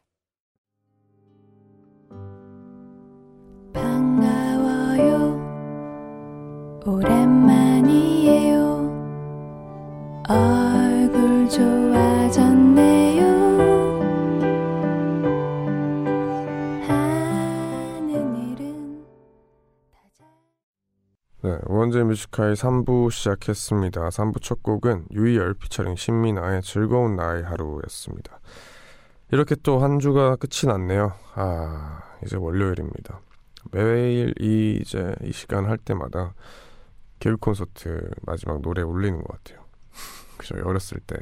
뮤지카이 3부 시작했습니다. 3부 첫 곡은 유이열 피처링 신민아의 즐거운 나의 하루였습니다. 이렇게 또 한 주가 끝이 났네요. 아, 이제 월요일입니다. 매일 이 이제 이 시간 할 때마다 개그 콘서트 마지막 노래 울리는 것 같아요. 그죠? 어렸을 때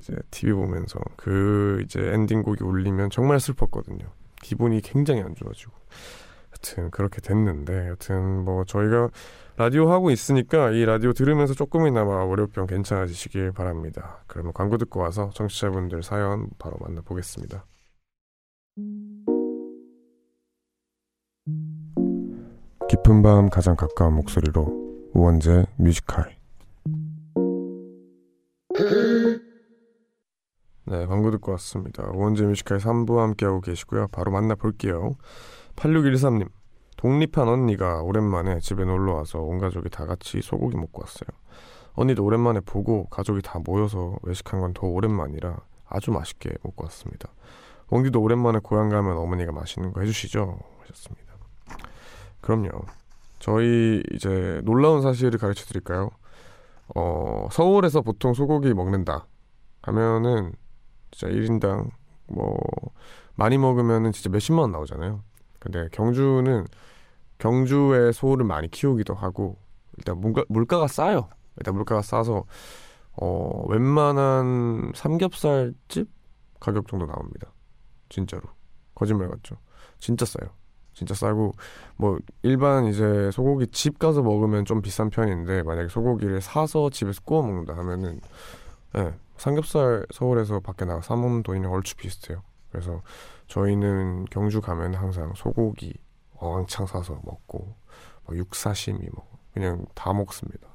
이제 TV 보면서 그 이제 엔딩곡이 울리면 정말 슬펐거든요. 기분이 굉장히 안 좋아지고. 여튼 그렇게 됐는데 여튼 뭐 저희가 라디오 하고 있으니까 이 라디오 들으면서 조금이나마 월요병 괜찮아지시길 바랍니다. 그러면 광고 듣고 와서 청취자분들 사연 바로 만나보겠습니다. 깊은 밤 가장 가까운 목소리로 우원재 뮤직하이 네 광고 듣고 왔습니다. 우원재 뮤직하이 3부 함께하고 계시고요. 바로 만나볼게요. 8613님 독립한 언니가 오랜만에 집에 놀러 와서 온 가족이 다 같이 소고기 먹고 왔어요. 언니도 오랜만에 보고 가족이 다 모여서 외식한 건 더 오랜만이라 아주 맛있게 먹고 왔습니다. 웡디도 오랜만에 고향 가면 어머니가 맛있는 거 해주시죠? 하셨습니다. 그럼요. 저희 이제 놀라운 사실을 가르쳐 드릴까요? 어, 서울에서 보통 소고기 먹는다 하면은 진짜 1인당 뭐 많이 먹으면은 진짜 몇십만 원 나오잖아요. 근데 경주는 경주에 소를 많이 키우기도 하고 일단 물가, 물가가 싸요. 일단 물가가 싸서 어, 웬만한 삼겹살집 가격 정도 나옵니다. 진짜로. 거짓말 같죠. 진짜 싸요. 진짜 싸고 뭐 일반 이제 소고기 집 가서 먹으면 좀 비싼 편인데 만약에 소고기를 사서 집에서 구워 먹는다 하면은 예, 삼겹살 서울에서 밖에 나가 사 먹는 돈이랑 얼추 비슷해요. 그래서 저희는 경주 가면 항상 소고기 왕창 사서 먹고 막 육사시미 뭐 그냥 다 먹습니다.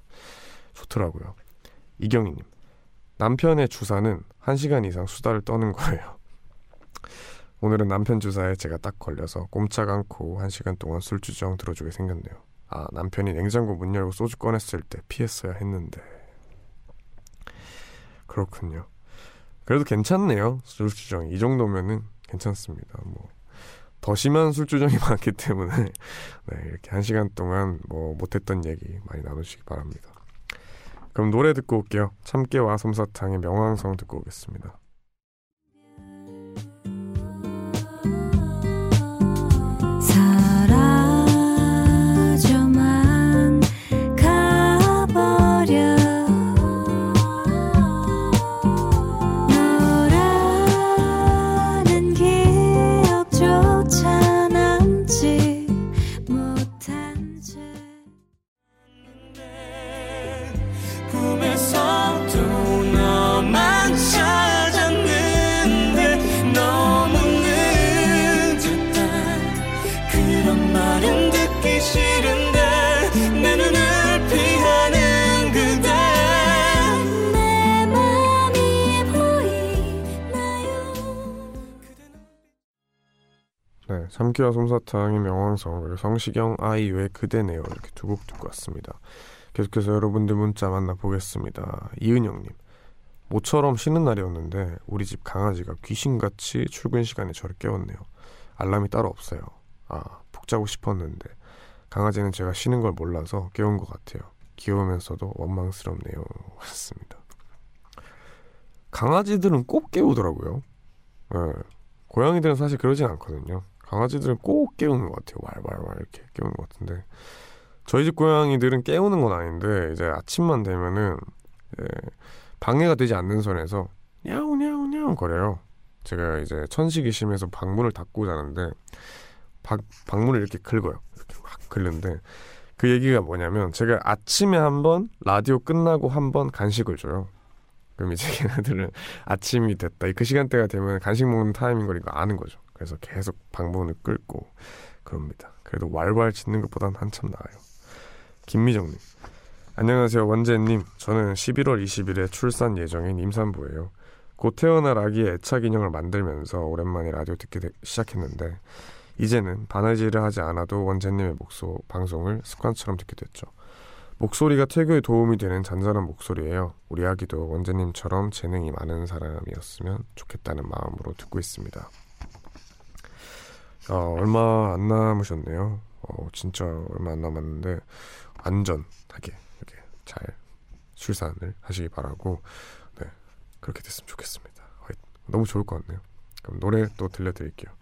좋더라고요. 이경희님 남편의 주사는 1시간 이상 수다를 떠는 거예요. 오늘은 남편 주사에 제가 딱 걸려서 꼼짝 않고 1시간 동안 술주정 들어주게 생겼네요. 아 남편이 냉장고 문 열고 소주 꺼냈을 때 피했어야 했는데 그렇군요. 그래도 괜찮네요. 술주정 이 정도면은 괜찮습니다. 뭐 더 심한 술주정이 많기 때문에 네, 이렇게 한 시간 동안 뭐 못했던 얘기 많이 나누시기 바랍니다. 그럼 노래 듣고 올게요. 참깨와 솜사탕의 명왕성 듣고 오겠습니다. 삼키와 솜사탕의 명왕성 그리고 성시경 아이유의 그대네요 이렇게 두 곡 듣고 왔습니다. 계속해서 여러분들 문자 만나보겠습니다. 이은영님 모처럼 쉬는 날이었는데 우리 집 강아지가 귀신같이 출근 시간에 저를 깨웠네요. 알람이 따로 없어요. 아, 푹 자고 싶었는데 강아지는 제가 쉬는 걸 몰라서 깨운 것 같아요. 귀여우면서도 원망스럽네요. 하셨습니다. 강아지들은 꼭 깨우더라고요. 예. 고양이들은 사실 그러진 않거든요. 강아지들은 꼭 깨우는 것 같아요. 왈왈왈 이렇게 깨우는 것 같은데 저희 집 고양이들은 깨우는 건 아닌데 이제 아침만 되면은 이제 방해가 되지 않는 선에서 냐우냐우냐우 거려요. 제가 이제 천식이 심해서 방문을 닫고 자는데 방, 방문을 이렇게 긁어요. 이렇게 막 긁는데 그 얘기가 뭐냐면 제가 아침에 한 번 라디오 끝나고 한 번 간식을 줘요. 그럼 이제 걔네들은 아침이 됐다. 그 시간대가 되면 간식 먹는 타임인 걸 이거 아는 거죠. 그래서 계속 방문을 긁고 그럽니다. 그래도 왈왈 짖는 것보단 한참 나아요. 김미정님. 안녕하세요, 원재님. 저는 11월 20일에 출산 예정인 임산부예요. 곧 태어날 아기의 애착 인형을 만들면서 오랜만에 라디오 듣기 되- 시작했는데 이제는 바느질을 하지 않아도 원재님의 목소 방송을 습관처럼 듣게 됐죠. 목소리가 태교에 도움이 되는 잔잔한 목소리예요. 우리 아기도 원재님처럼 재능이 많은 사람이었으면 좋겠다는 마음으로 듣고 있습니다. 어, 얼마 안 남으셨네요. 어, 진짜 얼마 안 남았는데 안전하게 이렇게 잘 출산을 하시기 바라고 네 그렇게 됐으면 좋겠습니다. 어, 너무 좋을 것 같네요. 그럼 노래 또 들려드릴게요.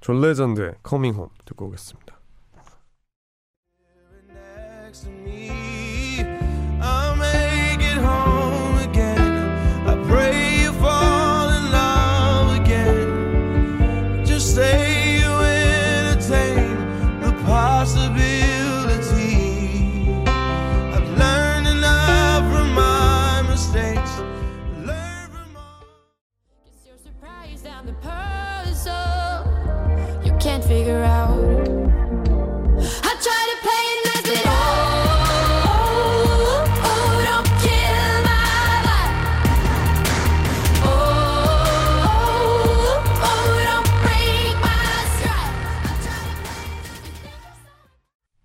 존 레전드의 Coming Home 듣고 오겠습니다.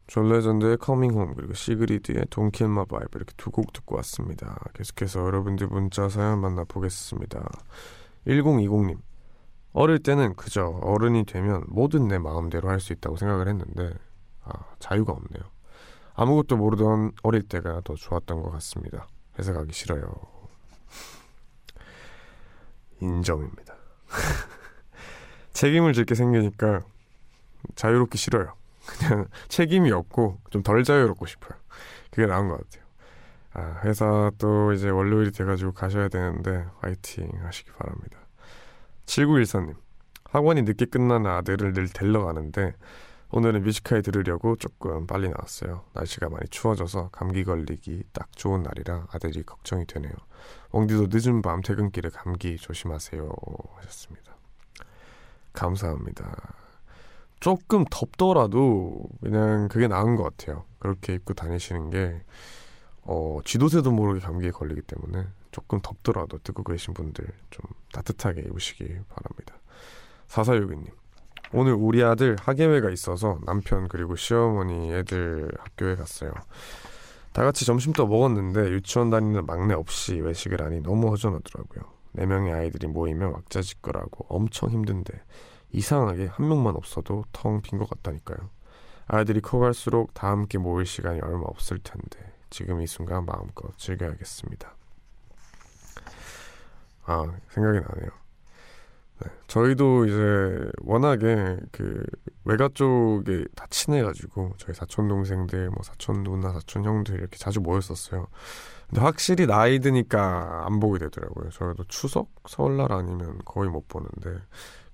존 레전드의 Coming Home 그리고 시그리드의 Kill My Vibe 이렇게 두 곡 듣고 왔습니다. 계속해서 여러분들 문자 사연 만나보겠습니다. 1020님 어릴 때는 그저 어른이 되면 뭐든 내 마음대로 할 수 있다고 생각을 했는데 아, 자유가 없네요. 아무것도 모르던 어릴 때가 더 좋았던 것 같습니다. 회사 가기 싫어요. 인정입니다. 책임을 질게 생기니까 자유롭기 싫어요. 그냥 책임이 없고 좀 덜 자유롭고 싶어요. 그게 나은 것 같아요. 아, 회사 또 이제 월요일이 돼가지고 가셔야 되는데 화이팅 하시기 바랍니다. 7914님 학원이 늦게 끝나는 아들을 늘 데리러 가는데 오늘은 뮤지컬 들으려고 조금 빨리 나왔어요. 날씨가 많이 추워져서 감기 걸리기 딱 좋은 날이라 아들이 걱정이 되네요. 웡디도 늦은 밤 퇴근길에 감기 조심하세요 하셨습니다. 감사합니다. 조금 덥더라도 그냥 그게 나은 것 같아요. 그렇게 입고 다니시는 게 어, 쥐도새도 모르게 감기에 걸리기 때문에 조금 덥더라도 듣고 계신 분들 좀 따뜻하게 입으시기 바랍니다. 4462님 오늘 우리 아들 학예회가 있어서 남편 그리고 시어머니 애들 학교에 갔어요. 다 같이 점심도 먹었는데 유치원 다니는 막내 없이 외식을 하니 너무 허전하더라고요. 네 명의 아이들이 모이면 왁자지껄하고 엄청 힘든데 이상하게 한 명만 없어도 텅 빈 것 같다니까요. 아이들이 커갈수록 다 함께 모일 시간이 얼마 없을 텐데 지금 이 순간 마음껏 즐겨야겠습니다. 아 생각이 나네요. 네, 저희도 이제 워낙에 그 외가 쪽에 다 친해가지고 저희 사촌 동생들, 뭐 사촌 누나, 사촌 형들 이렇게 자주 모였었어요. 근데 확실히 나이 드니까 안 보게 되더라고요. 저희도 추석, 설날 아니면 거의 못 보는데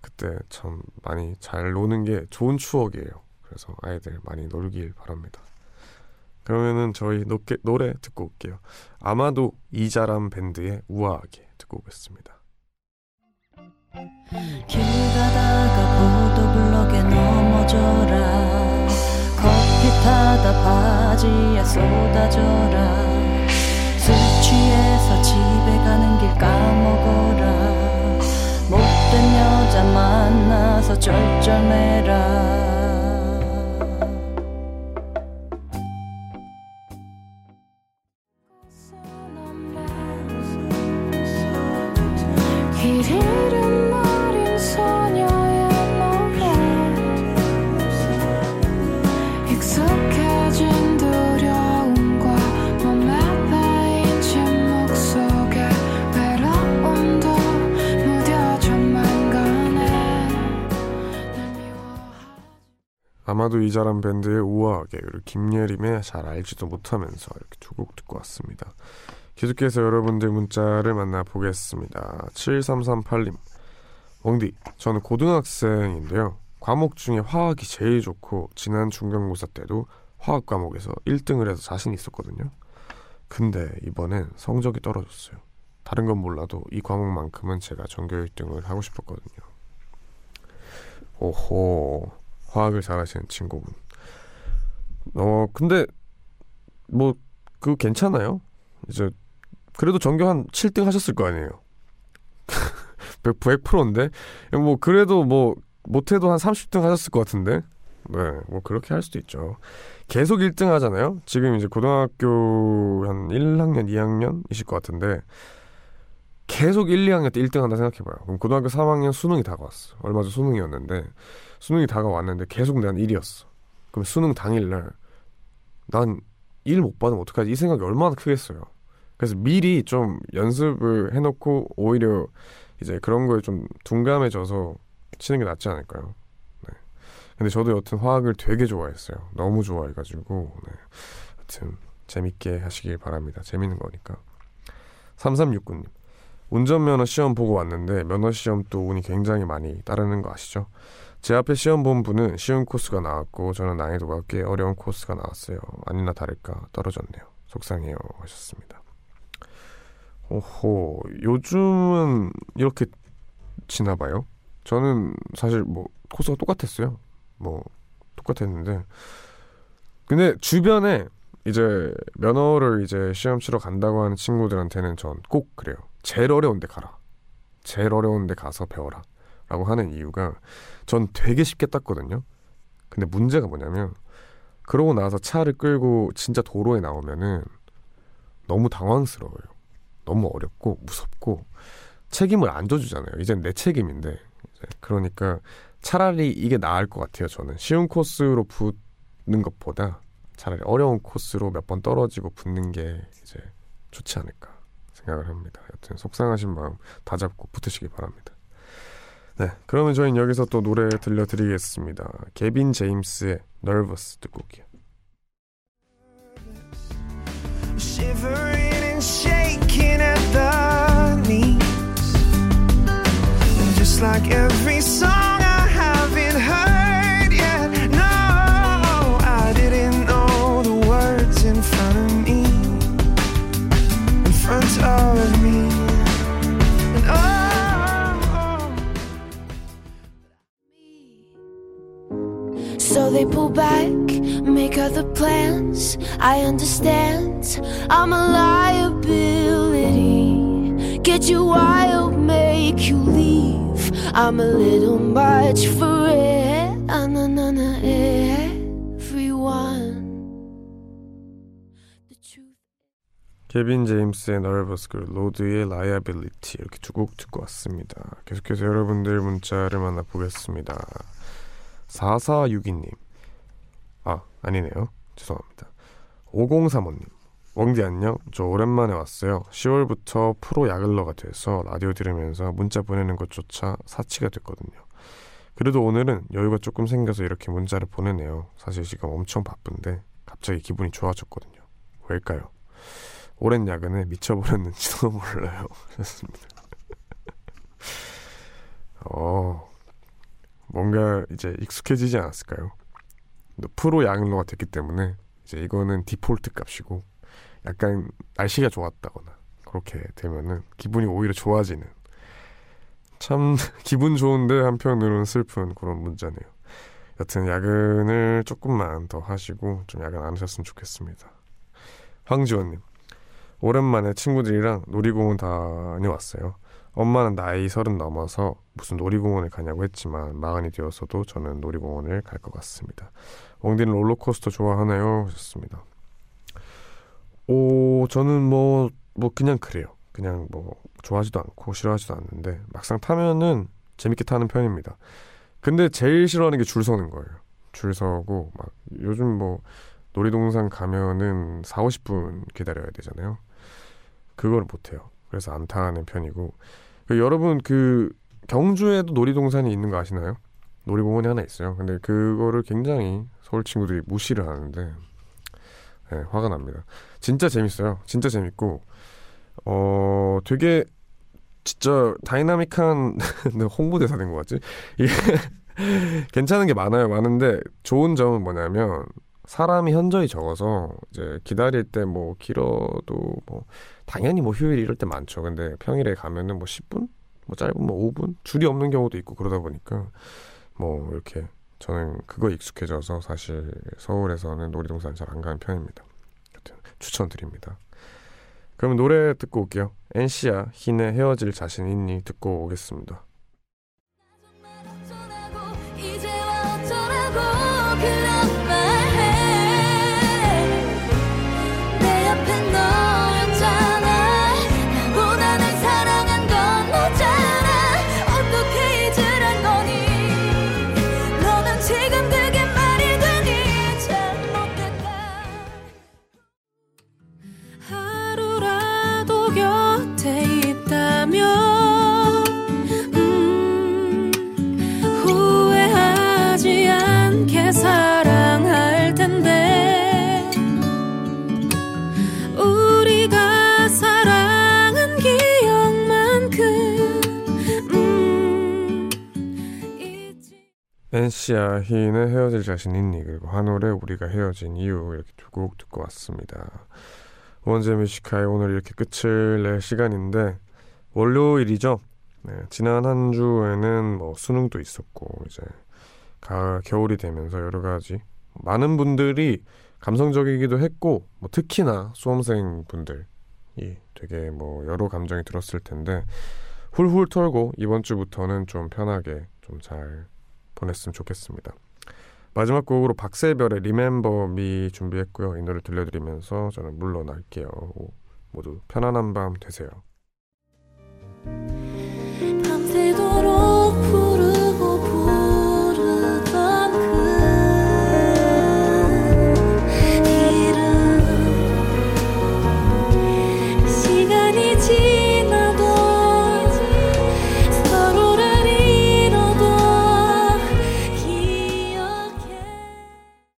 그때 참 많이 잘 노는 게 좋은 추억이에요. 그래서 아이들 많이 놀길 바랍니다. 그러면은 저희 노게, 노래 듣고 올게요. 아마도 이자람 밴드의 우아하게 듣고 오겠습니다. 길 가다가 보도블럭에 넘어져라. 커피 타다 바지에 쏟아져라. 술 취해서 집에 가는 길 까먹어라. 못된 여자 만나서 쩔쩔매라 아마도 이자람 밴드의 우아하게 그리고 김예림의 잘 알지도 못하면서 이렇게 두 곡 듣고 왔습니다. 계속해서 여러분들 문자를 만나보겠습니다. 7338님 웡디 저는 고등학생인데요. 과목 중에 화학이 제일 좋고 지난 중간고사 때도 화학 과목에서 1등을 해서 자신 있었거든요. 근데 이번엔 성적이 떨어졌어요. 다른 건 몰라도 이 과목만큼은 제가 전교 1등을 하고 싶었거든요. 오호 화학을 잘하시는 친구분. 어 근데 뭐 그거 괜찮아요. 이제 그래도 전교 한 7등 하셨을 거 아니에요. 100, 100%인데 뭐 그래도 뭐 못해도 한 30등 하셨을 것 같은데. 네, 뭐 그렇게 할 수도 있죠. 계속 1등 하잖아요. 지금 이제 고등학교 한 1학년, 2학년이실 것 같은데 계속 1, 2학년 때 1등 한다 생각해봐요. 그럼 고등학교 3학년 수능이 다가왔어. 얼마 전 수능이었는데 수능이 다가왔는데 계속 난 1이었어. 그럼 수능 당일날 난일못 받으면 어떡하지? 이 생각이 얼마나 크겠어요. 그래서 미리 좀 연습을 해놓고 오히려 이제 그런 거에 좀 둔감해져서 치는 게 낫지 않을까요? 네. 근데 저도 여튼 화학을 되게 좋아했어요. 너무 좋아해가지고 네. 여튼 재밌게 하시길 바랍니다. 재밌는 거니까. 3369님 운전면허 시험 보고 왔는데 면허 시험 또 운이 굉장히 많이 따르는 거 아시죠? 제 앞에 시험 본 분은 쉬운 코스가 나왔고 저는 난이도가 꽤 어려운 코스가 나왔어요. 아니나 다를까 떨어졌네요. 속상해요 하셨습니다. 오호 요즘은 이렇게 지나 봐요. 저는 사실 뭐 코스가 똑같았어요. 뭐 똑같았는데 근데 주변에 이제 면허를 이제 시험 치러 간다고 하는 친구들한테는 전 꼭 그래요. 제일 어려운 데 가라. 제일 어려운 데 가서 배워라. 라고 하는 이유가 전 되게 쉽게 땄거든요. 근데 문제가 뭐냐면 그러고 나서 차를 끌고 진짜 도로에 나오면은 너무 당황스러워요. 너무 어렵고 무섭고 책임을 안 져주잖아요. 이젠 내 책임인데 그러니까 차라리 이게 나을 것 같아요. 저는 쉬운 코스로 붙는 것보다 차라리 어려운 코스로 몇 번 떨어지고 붙는 게 이제 좋지 않을까 생각을 합니다. 여튼 속상하신 마음 다 잡고 붙으시기 바랍니다. 네, 그러면 저희는 여기서 또 노래 들려드리겠습니다. 개빈 제임스의 Nervous 듣고 올게요. Like every song I haven't heard yet. No, I didn't know the words in front of me. In front of me. And oh, oh. So they pull back, make other plans. I understand, I'm a liability. Get you wild, make you leave. I'm a little much for it. Ah, na, na, na, everyone. The truth. 케빈 제임스의 Nervous 그리고 로드의 Liability 이렇게 두 곡 듣고 왔습니다. 계속해서 여러분들 문자를 만나보겠습니다. 4462님 아 아니네요. 죄송합니다. 5035님 원디 안녕 저 오랜만에 왔어요. 10월부터 프로 야근러가 돼서 라디오 들으면서 문자 보내는 것조차 사치가 됐거든요. 그래도 오늘은 여유가 조금 생겨서 이렇게 문자를 보내네요. 사실 지금 엄청 바쁜데 갑자기 기분이 좋아졌거든요. 왜일까요? 오랜 야근에 미쳐버렸는지도 몰라요. 좋습니다. 어, 뭔가 이제 익숙해지지 않았을까요? 또 프로 야근러가 됐기 때문에 이제 이거는 디폴트 값이고 약간 날씨가 좋았다거나 그렇게 되면은 기분이 오히려 좋아지는 참 기분 좋은데 한편으로는 슬픈 그런 문자네요. 여튼 야근을 조금만 더 하시고 좀 야근 안 하셨으면 좋겠습니다. 황지원님 오랜만에 친구들이랑 놀이공원 다녀왔어요. 엄마는 나이 서른 넘어서 무슨 놀이공원을 가냐고 했지만 마흔이 되어서도 저는 놀이공원을 갈 것 같습니다. 엉디는 롤러코스터 좋아하나요? 하셨습니다. 오, 저는 뭐, 뭐, 그냥 그래요. 그냥 뭐, 좋아하지도 않고 싫어하지도 않는데, 막상 타면은 재밌게 타는 편입니다. 근데 제일 싫어하는 게 줄 서는 거예요. 줄 서고, 막, 요즘 뭐, 놀이동산 가면은 4, 50분 기다려야 되잖아요. 그걸 못 해요. 그래서 안 타는 편이고. 그 여러분, 그, 경주에도 놀이동산이 있는 거 아시나요? 놀이공원이 하나 있어요. 근데 그거를 굉장히 서울 친구들이 무시를 하는데, 네, 화가 납니다. 진짜 재밌어요. 진짜 재밌고, 어, 되게, 진짜 다이나믹한, 내 홍보대사 된 것 같지? 이게, 괜찮은 게 많아요. 많은데, 좋은 점은 뭐냐면, 사람이 현저히 적어서, 이제 기다릴 때 뭐, 길어도 뭐, 당연히 뭐 휴일 이럴 때 많죠. 근데 평일에 가면은 뭐 10분? 뭐 짧으면 뭐 5분? 줄이 없는 경우도 있고 그러다 보니까, 뭐, 이렇게, 저는 그거 익숙해져서 사실 서울에서는 놀이동산 잘 안 가는 편입니다. 추천드립니다. 그럼 노래 듣고 올게요. 엔시아 흰의 헤어질 자신 있니 듣고 오겠습니다. 시아 흰의 헤어질 자신 있니 그리고 한올의 우리가 헤어진 이유 이렇게 두 곡 듣고 왔습니다. 원제 뮤지카의 오늘 이렇게 끝을 낼 시간인데 월요일이죠. 네, 지난 한 주에는 뭐 수능도 있었고 이제 가을 겨울이 되면서 여러 가지 많은 분들이 감성적이기도 했고 뭐 특히나 수험생 분들이 되게 뭐 여러 감정이 들었을 텐데 훌훌 털고 이번 주부터는 좀 편하게 좀 잘 보냈으면 좋겠습니다. 마지막 곡으로 박세별의 리멤버 미 준비했고요. 이 노래 들려드리면서 저는 물러날게요. 모두 편안한 밤 되세요. 밤새도록